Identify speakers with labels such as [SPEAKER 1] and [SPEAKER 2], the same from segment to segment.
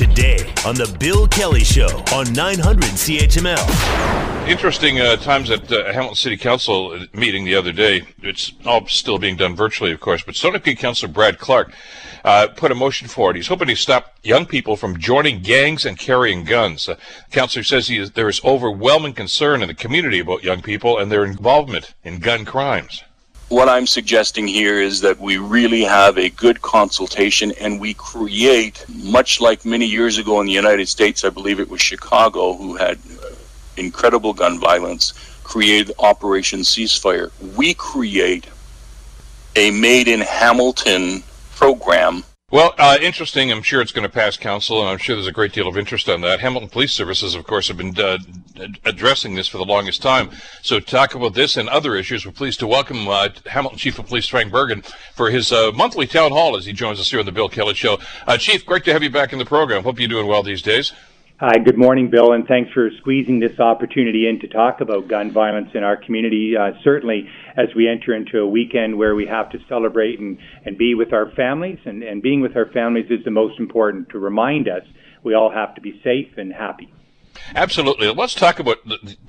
[SPEAKER 1] today on The Bill Kelly Show on 900 CHML.
[SPEAKER 2] Interesting uh, times at uh, Hamilton City Council meeting the other day. It's all still being done virtually, of course, but Stoney Creek Councilor Brad Clark uh, put a motion forward. He's hoping to stop young people from joining gangs and carrying guns. Uh, the councilor says is, there is overwhelming concern in the community about young people and their involvement in gun crimes
[SPEAKER 3] what I'm suggesting here is that we really have a good consultation and we create, much like many years ago in the United States, I believe it was Chicago, who had uh, incredible gun violence, created Operation Ceasefire. We create a made in Hamilton program
[SPEAKER 2] well, uh, interesting. I'm sure it's going to pass council, and I'm sure there's a great deal of interest on that. Hamilton Police Services, of course, have been uh, addressing this for the longest time. So, to talk about this and other issues, we're pleased to welcome uh, Hamilton Chief of Police Frank Bergen for his uh, monthly town hall as he joins us here on the Bill Kelly Show. Uh, Chief, great to have you back in the program. Hope you're doing well these days.
[SPEAKER 4] Hi, good morning, Bill, and thanks for squeezing this opportunity in to talk about gun violence in our community. Uh, certainly, as we enter into a weekend where we have to celebrate and, and be with our families, and, and being with our families is the most important to remind us we all have to be safe and happy.
[SPEAKER 2] Absolutely. Let's talk about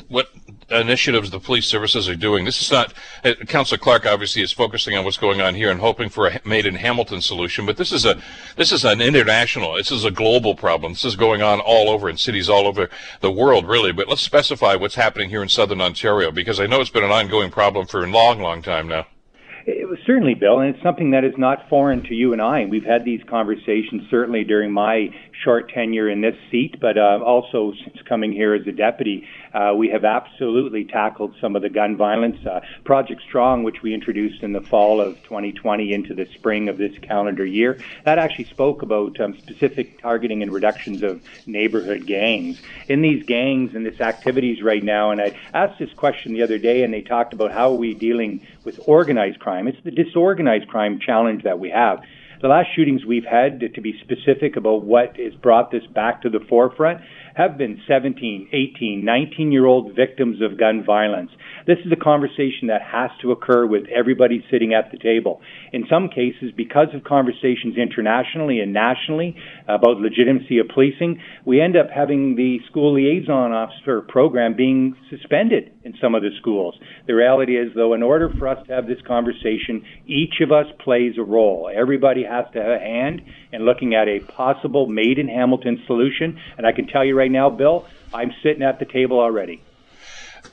[SPEAKER 2] what initiatives the police services are doing. This is not, uh, Councillor Clark obviously is focusing on what's going on here and hoping for a made in Hamilton solution, but this is a, this is an international, this is a global problem. This is going on all over in cities all over the world, really. But let's specify what's happening here in southern Ontario because I know it's been an ongoing problem for a long, long time now.
[SPEAKER 4] It was certainly, Bill, and it's something that is not foreign to you and I. We've had these conversations certainly during my short tenure in this seat, but uh, also since coming here as a deputy, uh, we have absolutely tackled some of the gun violence. Uh, Project Strong, which we introduced in the fall of 2020 into the spring of this calendar year, that actually spoke about um, specific targeting and reductions of neighborhood gangs. In these gangs and this activities right now, and I asked this question the other day, and they talked about how are we dealing with organized crime. It's the disorganized crime challenge that we have the last shootings we've had, to be specific about what has brought this back to the forefront, have been 17, 18, 19 year old victims of gun violence. This is a conversation that has to occur with everybody sitting at the table. In some cases, because of conversations internationally and nationally about legitimacy of policing, we end up having the school liaison officer program being suspended in some of the schools. The reality is, though, in order for us to have this conversation, each of us plays a role. Everybody has to have a hand in looking at a possible made in Hamilton solution. And I can tell you right now, Bill, I'm sitting at the table already.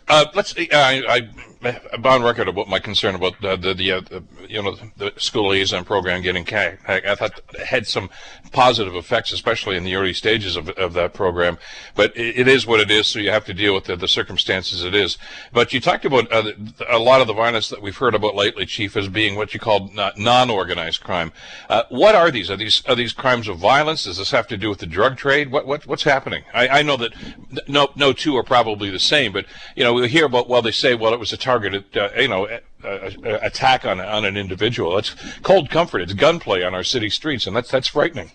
[SPEAKER 2] Uh, let's. I, I I'm on record about my concern about the the, the, uh, you know the school liaison program getting I, I thought it had some positive effects, especially in the early stages of, of that program. But it, it is what it is, so you have to deal with the, the circumstances it is. But you talked about uh, a lot of the violence that we've heard about lately, Chief, as being what you call non-organized crime. Uh, what are these? Are these are these crimes of violence? Does this have to do with the drug trade? What what what's happening? I, I know that no no two are probably the same, but you know we hear about well they say well it was a targeted, uh, you know, attack on on an individual. It's cold comfort. It's gunplay on our city streets, and that's that's frightening.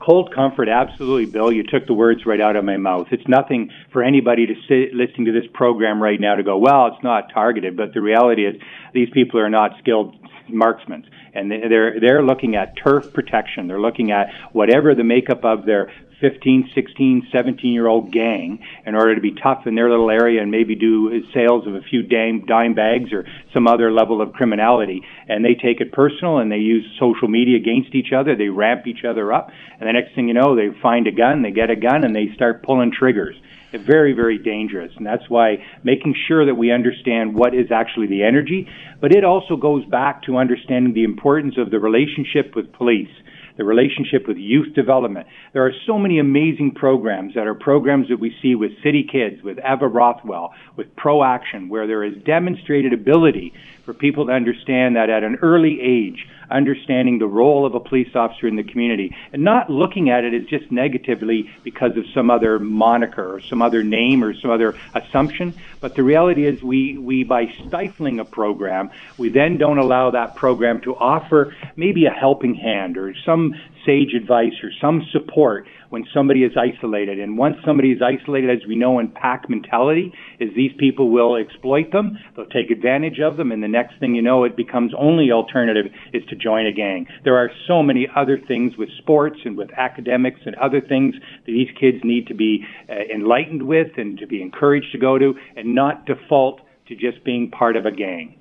[SPEAKER 4] Cold comfort, absolutely, Bill. You took the words right out of my mouth. It's nothing for anybody to sit listening to this program right now to go, well, it's not targeted. But the reality is, these people are not skilled marksmen and they're they're looking at turf protection. They're looking at whatever the makeup of their 15, 16, 17 year old gang in order to be tough in their little area and maybe do sales of a few dime, dime bags or some other level of criminality. And they take it personal and they use social media against each other. They ramp each other up. And the next thing you know, they find a gun, they get a gun, and they start pulling triggers. Very, very dangerous. And that's why making sure that we understand what is actually the energy, but it also goes back to understanding the importance of the relationship with police the relationship with youth development. There are so many amazing programs that are programs that we see with City Kids, with Eva Rothwell, with Pro Action, where there is demonstrated ability for people to understand that at an early age, understanding the role of a police officer in the community and not looking at it as just negatively because of some other moniker or some other name or some other assumption. But the reality is we, we by stifling a program, we then don't allow that program to offer maybe a helping hand or some sage advice or some support when somebody is isolated. And once somebody is isolated, as we know in pack mentality, is these people will exploit them, they'll take advantage of them, and the next thing you know, it becomes only alternative is to join a gang. There are so many other things with sports and with academics and other things that these kids need to be uh, enlightened with and to be encouraged to go to, and not default to just being part of a gang.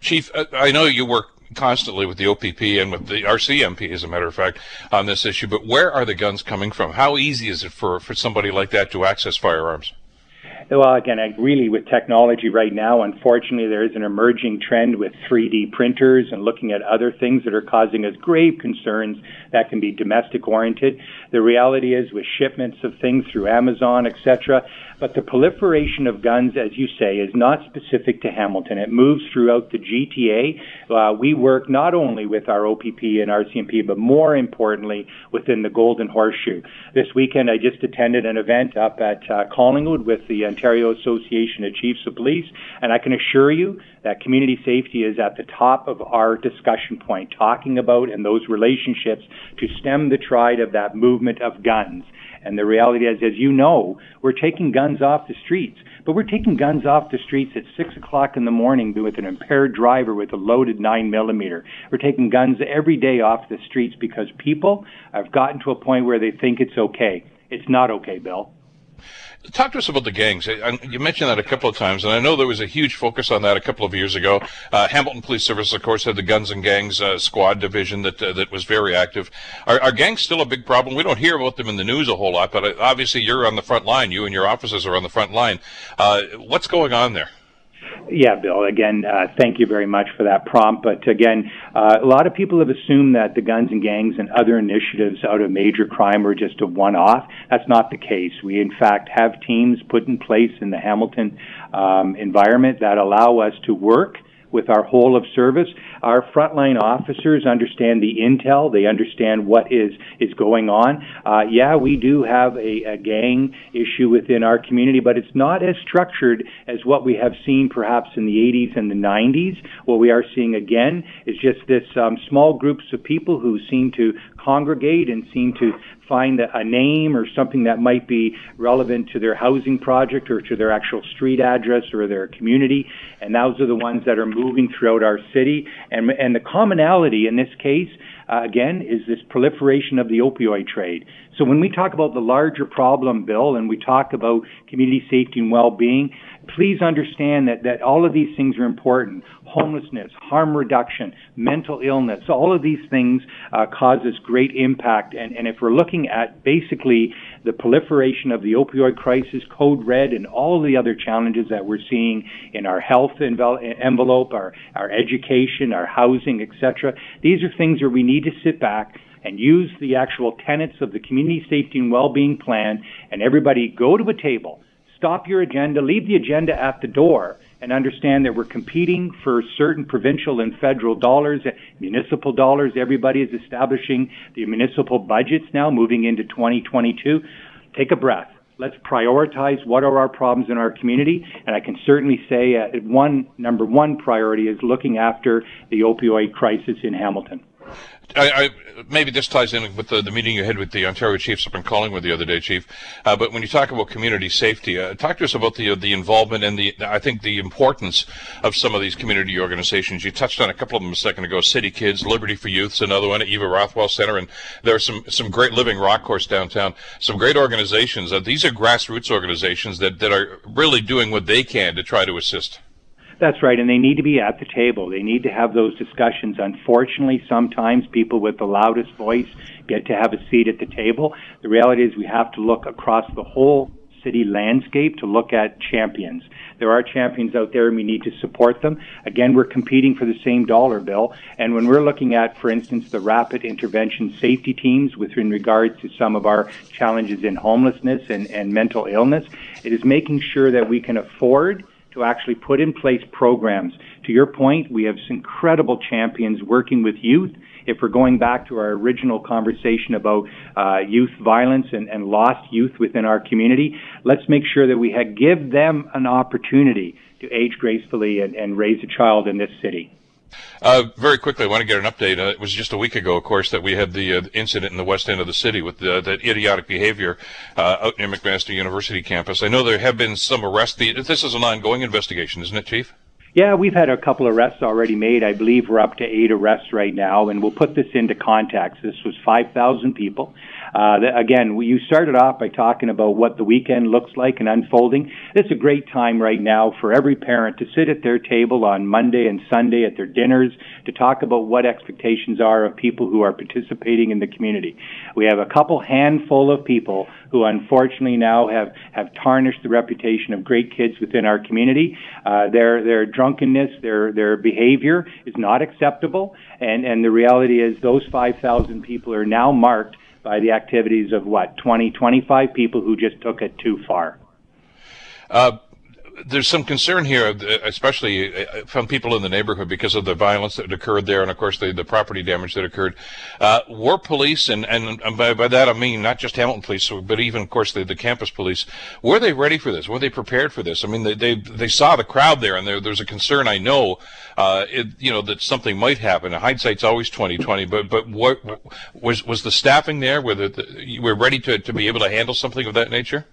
[SPEAKER 2] Chief, uh, I know you work constantly with the OPP and with the RCMP, as a matter of fact, on this issue. But where are the guns coming from? How easy is it for, for somebody like that to access firearms?
[SPEAKER 4] Well, again, I really with technology right now, unfortunately, there is an emerging trend with 3D printers and looking at other things that are causing us grave concerns that can be domestic oriented. The reality is with shipments of things through Amazon, etc., but the proliferation of guns, as you say, is not specific to Hamilton. It moves throughout the GTA. Uh, we work not only with our OPP and RCMP, but more importantly within the Golden Horseshoe. This weekend, I just attended an event up at uh, Collingwood with the Ontario Association of Chiefs of Police, and I can assure you that community safety is at the top of our discussion point, talking about and those relationships to stem the tide of that movement of guns. And the reality is, as you know, we're taking guns off the streets, but we're taking guns off the streets at six o'clock in the morning with an impaired driver with a loaded nine millimeter. We're taking guns every day off the streets because people have gotten to a point where they think it's okay. It's not okay, Bill.
[SPEAKER 2] Talk to us about the gangs. You mentioned that a couple of times, and I know there was a huge focus on that a couple of years ago. Uh, Hamilton Police Service, of course, had the Guns and Gangs uh, Squad division that uh, that was very active. Are, are, gangs still a big problem? We don't hear about them in the news a whole lot, but uh, obviously you're on the front line. You and your officers are on the front line. Uh, what's going on there?
[SPEAKER 4] Yeah, Bill. Again, uh, thank you very much for that prompt. But again, uh, a lot of people have assumed that the guns and gangs and other initiatives out of major crime are just a one-off. That's not the case. We, in fact, have teams put in place in the Hamilton um, environment that allow us to work with our whole of service. Our frontline officers understand the intel. They understand what is is going on. Uh, yeah, we do have a, a gang issue within our community, but it's not as structured as what we have seen perhaps in the 80s and the 90s. What we are seeing again is just this um, small groups of people who seem to congregate and seem to find a name or something that might be relevant to their housing project or to their actual street address or their community. And those are the ones that are moving throughout our city. And, and the commonality in this case, uh, again, is this proliferation of the opioid trade. So when we talk about the larger problem, Bill, and we talk about community safety and well-being, please understand that, that all of these things are important. Homelessness, harm reduction, mental illness, all of these things uh, causes great impact. And, and if we're looking at basically the proliferation of the opioid crisis, Code Red, and all the other challenges that we're seeing in our health envelope, our, our education, our housing, etc., these are things where we need to sit back and use the actual tenets of the community safety and well-being plan and everybody go to a table stop your agenda, leave the agenda at the door, and understand that we're competing for certain provincial and federal dollars, municipal dollars. Everybody is establishing the municipal budgets now, moving into 2022. Take a breath. Let's prioritize what are our problems in our community, and I can certainly say uh, one number one priority is looking after the opioid crisis in Hamilton.
[SPEAKER 2] I, I, maybe this ties in with the, the, meeting you had with the Ontario Chiefs up in Collingwood the other day, Chief. Uh, but when you talk about community safety, uh, talk to us about the uh, the involvement and the I think the importance of some of these community organizations. You touched on a couple of them a second ago. City Kids, Liberty for Youth, another one. Eva Rothwell Center, and there are some some great Living Rock Course downtown. Some great organizations. Uh, these are grassroots organizations that that are really doing what they can to try to assist.
[SPEAKER 4] That's right, and they need to be at the table. They need to have those discussions. Unfortunately, sometimes people with the loudest voice get to have a seat at the table. The reality is we have to look across the whole city landscape to look at champions. There are champions out there and we need to support them. Again, we're competing for the same dollar bill. And when we're looking at, for instance, the rapid intervention safety teams with in regards to some of our challenges in homelessness and, and mental illness, it is making sure that we can afford to actually put in place programs. To your point, we have some incredible champions working with youth. If we're going back to our original conversation about uh, youth violence and, and lost youth within our community, let's make sure that we give them an opportunity to age gracefully and, and raise a child in this city.
[SPEAKER 2] Uh, very quickly, I want to get an update. Uh, it was just a week ago, of course, that we had the uh, incident in the west end of the city with the, that idiotic behavior uh, out near McMaster University campus. I know there have been some arrests. This is an ongoing investigation, isn't it, Chief?
[SPEAKER 4] Yeah, we've had a couple arrests already made. I believe we're up to eight arrests right now, and we'll put this into context. This was 5,000 people. Uh, again, you started off by talking about what the weekend looks like and unfolding. It's a great time right now for every parent to sit at their table on Monday and Sunday at their dinners to talk about what expectations are of people who are participating in the community. We have a couple handful of people who unfortunately now have, have tarnished the reputation of great kids within our community. Uh, their, their drunkenness, their, their behavior is not acceptable. And, and the reality is those 5,000 people are now marked by the activities of what 20, 25 people who just took it too far.
[SPEAKER 2] Uh, there's some concern here, especially uh, from people in the neighborhood, because of the violence that occurred there, and of course the, the property damage that occurred. Uh, were police, and, and, by, by, that I mean not just Hamilton police, but even of course the, the campus police, were they ready for this? Were they prepared for this? I mean, they they, they saw the crowd there, and there, there's a concern I know, uh, it, you know, that something might happen. Hindsight's always 2020, but but what was was the staffing there? Were the, the were ready to to be able to handle something of that nature?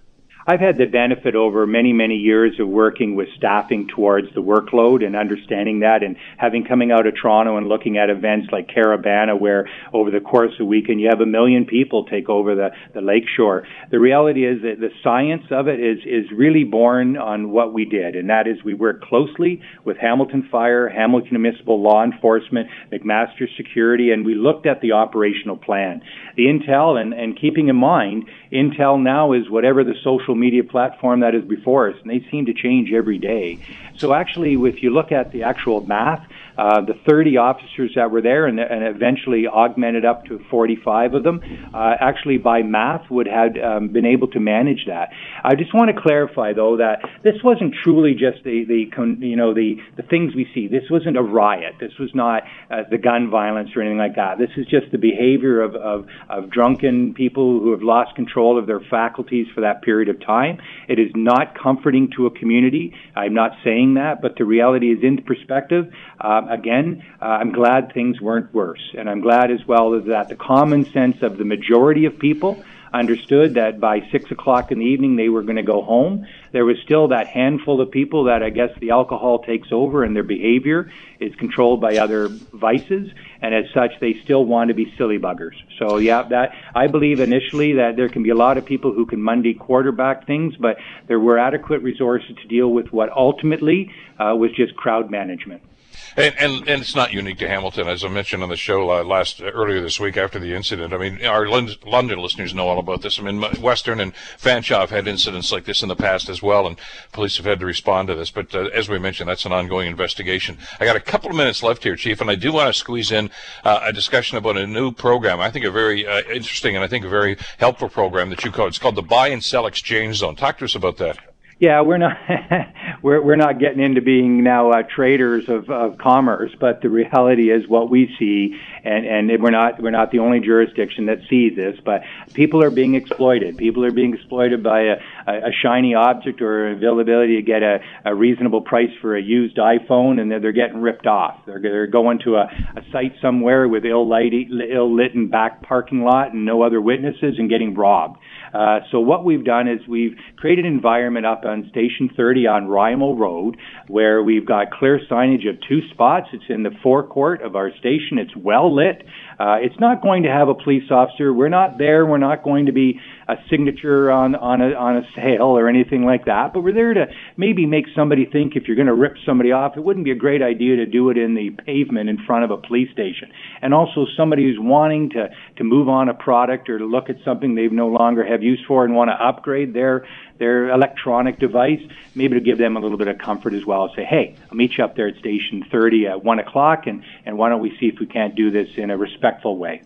[SPEAKER 4] I've had the benefit over many, many years of working with staffing towards the workload and understanding that and having coming out of Toronto and looking at events like Caribana where over the course of a weekend you have a million people take over the, the lakeshore. The reality is that the science of it is, is really born on what we did and that is we worked closely with Hamilton Fire, Hamilton Municipal Law Enforcement, McMaster Security and we looked at the operational plan. The intel and, and keeping in mind, intel now is whatever the social media platform that is before us, and they seem to change every day. So actually, if you look at the actual math, uh, the 30 officers that were there and, and, eventually augmented up to 45 of them, uh, actually by math would have um, been able to manage that. I just want to clarify though that this wasn't truly just the, the you know the, the things we see. This wasn't a riot. This was not uh, the gun violence or anything like that. This is just the behavior of, of, of drunken people who have lost control of their faculties for that period of time. It is not comforting to a community. I'm not saying that, but the reality is in perspective. Um, again, uh, I'm glad things weren't worse. And I'm glad as well that the common sense of the majority of people understood that by six o'clock in the evening they were going to go home. There was still that handful of people that I guess the alcohol takes over and their behavior is controlled by other vices, and as such they still want to be silly buggers. So yeah, that I believe initially that there can be a lot of people who can Monday quarterback things, but there were adequate resources to deal with what ultimately uh, was just crowd management.
[SPEAKER 2] And, and, and it's not unique to Hamilton, as I mentioned on the show uh, last earlier this week after the incident. I mean, our London listeners know all about this. I mean, Western and Fanshawe have had incidents like this in the past as well, and police have had to respond to this. But uh, as we mentioned, that's an ongoing investigation. I got a couple of minutes left here, Chief, and I do want to squeeze in uh, a discussion about a new program. I think a very uh, interesting and I think a very helpful program that you call. It's called the Buy and Sell Exchange Zone. Talk to us about that.
[SPEAKER 4] Yeah, we're not we're we're not getting into being now uh, traders of, of commerce, but the reality is what we see, and and we're not we're not the only jurisdiction that sees this, but people are being exploited. People are being exploited by a, a, shiny object or availability to get a, a reasonable price for a used iPhone, and they're, they're getting ripped off. They're they're going to a, a site somewhere with ill light ill lit and back parking lot and no other witnesses and getting robbed. Uh, so what we've done is we've created an environment up on Station 30 on Rymal Road where we've got clear signage of two spots. It's in the forecourt of our station. It's well lit. Uh, it's not going to have a police officer. We're not there. We're not going to be a signature on on a on a sale or anything like that. But we're there to maybe make somebody think if you're going to rip somebody off, it wouldn't be a great idea to do it in the pavement in front of a police station. And also somebody who's wanting to to move on a product or to look at something they no longer have use for and want to upgrade their their electronic device, maybe to give them a little bit of comfort as well. Say, hey, I'll meet you up there at station 30 at one o'clock, and and why don't we see if we can't do this in a respectful way.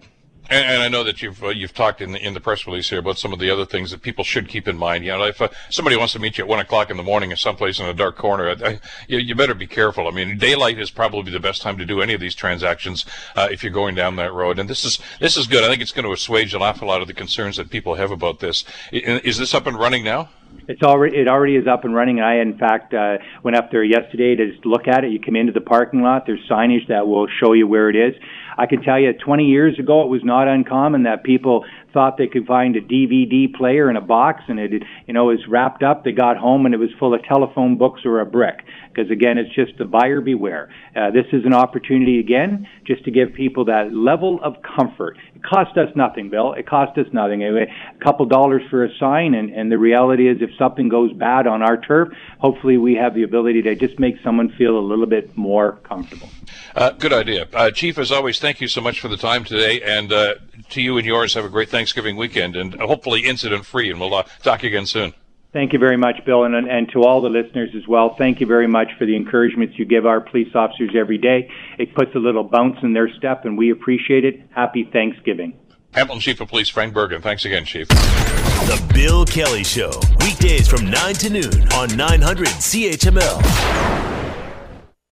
[SPEAKER 2] And, and, I know that you've uh, you've talked in the in the press release here about some of the other things that people should keep in mind. You know, if uh, somebody wants to meet you at one o'clock in the morning in someplace in a dark corner, I, you, you, better be careful. I mean, daylight is probably the best time to do any of these transactions uh, if you're going down that road. And this is this is good. I think it's going to assuage an awful lot of the concerns that people have about this. Is this up and running now?
[SPEAKER 4] It's already it already is up and running. I in fact uh, went up there yesterday to just look at it. You come into the parking lot. There's signage that will show you where it is. I can tell you, 20 years ago, it was not uncommon that people thought they could find a DVD player in a box and it, you know, was wrapped up. They got home and it was full of telephone books or a brick. Because again, it's just the buyer beware. Uh, this is an opportunity again, just to give people that level of comfort. Cost us nothing, Bill. It cost us nothing. A couple dollars for a sign, and, and the reality is, if something goes bad on our turf, hopefully we have the ability to just make someone feel a little bit more comfortable.
[SPEAKER 2] Uh, good idea, uh, Chief. As always, thank you so much for the time today, and uh, to you and yours, have a great Thanksgiving weekend, and hopefully incident free. And we'll uh, talk again soon.
[SPEAKER 4] Thank you very much, Bill, and, and to all the listeners as well. Thank you very much for the encouragements you give our police officers every day. It puts a little bounce in their step, and we appreciate it. Happy Thanksgiving.
[SPEAKER 2] Hamilton Chief of Police Frank Bergen. Thanks again, Chief.
[SPEAKER 1] The Bill Kelly Show, weekdays from 9 to noon on 900 CHML.